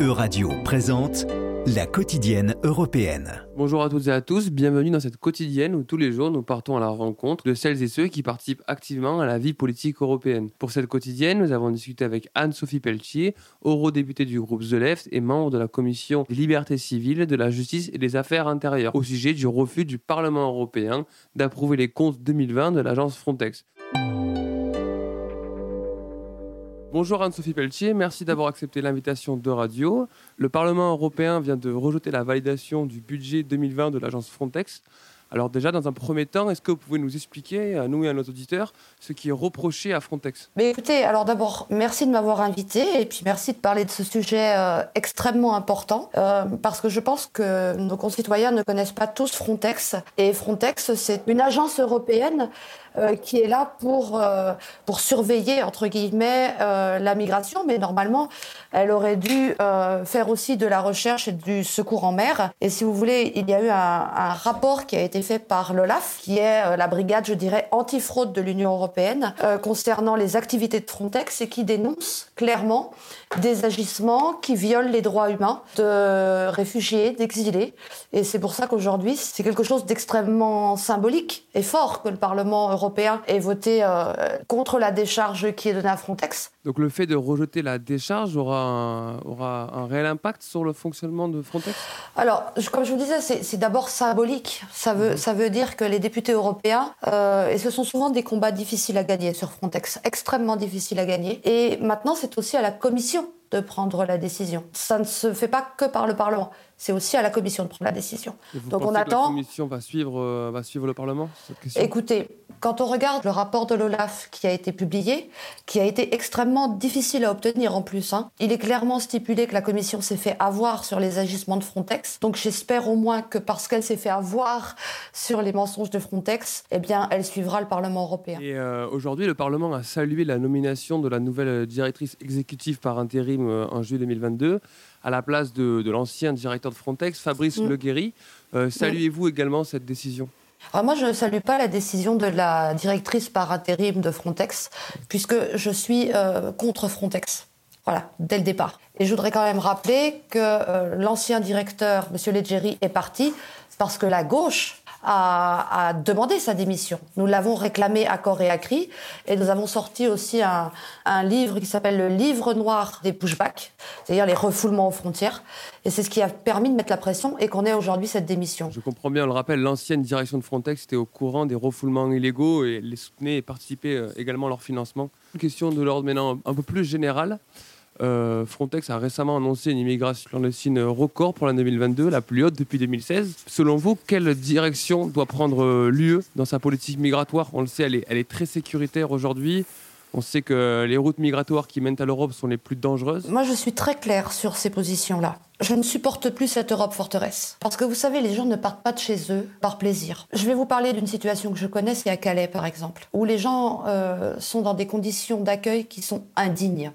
Euradio présente la quotidienne européenne. Bonjour à toutes et à tous, bienvenue dans cette quotidienne où tous les jours nous partons à la rencontre de celles et ceux qui participent activement à la vie politique européenne. Pour cette quotidienne, nous avons discuté avec Anne-Sophie Pelletier, eurodéputée du groupe The Left et membre de la commission des libertés civiles, de la justice et des affaires intérieures, au sujet du refus du Parlement européen d'approuver les comptes 2020 de l'agence Frontex. Bonjour Anne-Sophie Pelletier, merci d'avoir accepté l'invitation de radio. Le Parlement européen vient de rejeter la validation du budget 2020 de l'agence Frontex. Alors déjà, dans un premier temps, est-ce que vous pouvez nous expliquer, à nous et à nos auditeurs, ce qui est reproché à Frontex? Mais écoutez, alors d'abord, merci de m'avoir invité et puis merci de parler de ce sujet euh, extrêmement important euh, parce que je pense que nos concitoyens ne connaissent pas tous Frontex. Et Frontex, c'est une agence européenne euh, qui est là pour, pour surveiller, entre guillemets, la migration, mais normalement, elle aurait dû faire aussi de la recherche et du secours en mer. Et si vous voulez, il y a eu un, un rapport qui a été fait par l'OLAF, qui est euh, la brigade, je dirais, antifraude de l'Union européenne, euh, concernant les activités de Frontex et qui dénonce clairement des agissements qui violent les droits humains de réfugiés, d'exilés. Et c'est pour ça qu'aujourd'hui, c'est quelque chose d'extrêmement symbolique et fort que le Parlement européen ait voté euh, contre la décharge qui est donnée à Frontex. Donc le fait de rejeter la décharge aura un, aura un réel impact sur le fonctionnement de Frontex? Alors, comme je vous disais, c'est d'abord symbolique. Ça veut, ça veut dire que les députés européens, euh, et ce sont souvent des combats difficiles à gagner sur Frontex, extrêmement difficiles à gagner. Et maintenant, c'est aussi à la Commission de prendre la décision. Ça ne se fait pas que par le Parlement c'est aussi à la Commission de prendre la décision. Donc on attend. la Commission va suivre, euh, va suivre le Parlement Écoutez, quand on regarde le rapport de l'OLAF qui a été publié, qui a été extrêmement difficile à obtenir en plus, hein, il est clairement stipulé que la Commission s'est fait avoir sur les agissements de Frontex. Donc j'espère au moins que parce qu'elle s'est fait avoir sur les mensonges de Frontex, eh bien elle suivra le Parlement européen. Et euh, aujourd'hui, le Parlement a salué la nomination de la nouvelle directrice exécutive par intérim euh, en juillet 2022 à la place de, l'ancien directeur de Frontex, Fabrice mm. Leguéry. Euh, saluez-vous également cette décision? Alors moi, je ne salue pas la décision de la directrice par intérim de Frontex, puisque je suis euh, contre Frontex. Voilà, dès le départ. Et je voudrais quand même rappeler que euh, l'ancien directeur, M. Leggeri, est parti parce que la gauche a, demandé sa démission. Nous l'avons réclamé à corps et à cri, et nous avons sorti aussi un, livre qui s'appelle le livre noir des pushbacks, c'est-à-dire les refoulements aux frontières. Et c'est ce qui a permis de mettre la pression et qu'on ait aujourd'hui cette démission. Je comprends bien, on le rappelle, l'ancienne direction de Frontex était au courant des refoulements illégaux et les soutenait et participait euh, également à leur financement. Une question de l'ordre maintenant un peu plus générale. Euh, Frontex a récemment annoncé une immigration clandestine record pour l'année 2022, la plus haute depuis 2016. Selon vous, quelle direction doit prendre euh, l'UE dans sa politique migratoire? On le sait, elle est, très sécuritaire aujourd'hui. On sait que les routes migratoires qui mènent à l'Europe sont les plus dangereuses. Moi, je suis très claire sur ces positions-là. Je ne supporte plus cette Europe forteresse. Parce que vous savez, les gens ne partent pas de chez eux par plaisir. Je vais vous parler d'une situation que je connais, c'est à Calais par exemple, où les gens euh, sont dans des conditions d'accueil qui sont indignes.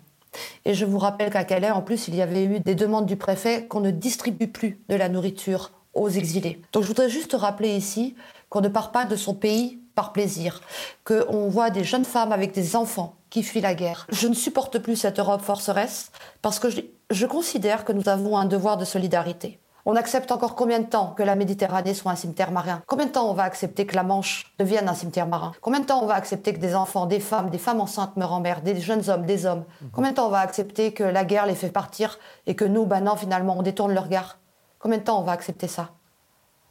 Et je vous rappelle qu'à Calais, en plus, il y avait eu des demandes du préfet qu'on ne distribue plus de la nourriture aux exilés. Donc je voudrais juste rappeler ici qu'on ne part pas de son pays par plaisir, qu'on voit des jeunes femmes avec des enfants qui fuient la guerre. Je ne supporte plus cette Europe forceresse parce que je, je considère que nous avons un devoir de solidarité. On accepte encore combien de temps que la Méditerranée soit un cimetière marin? Combien de temps on va accepter que la Manche devienne un cimetière marin? Combien de temps on va accepter que des enfants, des femmes, des femmes enceintes meurent en mer, des jeunes hommes, des hommes? Mhm. Combien de temps on va accepter que la guerre les fait partir et que nous, ben non, finalement, on détourne le regard Combien de temps on va accepter ça?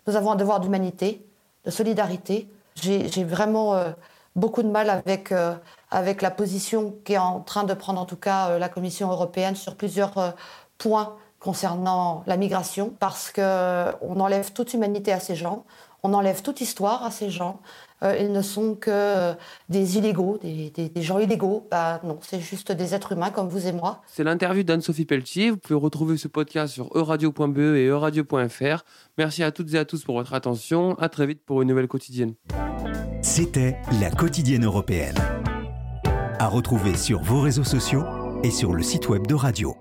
Nous avons un devoir d'humanité, de solidarité. J'ai vraiment euh, beaucoup de mal avec, euh, avec la position qu'est en train de prendre en tout cas euh, la Commission européenne sur plusieurs points concernant la migration parce qu'on enlève toute humanité à ces gens, on enlève toute histoire à ces gens. Euh, ils ne sont que des illégaux, des, gens illégaux. Bah, non, c'est juste des êtres humains comme vous et moi. C'est l'interview d'Anne-Sophie Pelletier. Vous pouvez retrouver ce podcast sur euradio.be et euradio.fr. Merci à toutes et à tous pour votre attention. À très vite pour une nouvelle quotidienne. C'était la quotidienne européenne. À retrouver sur vos réseaux sociaux et sur le site web de Radio.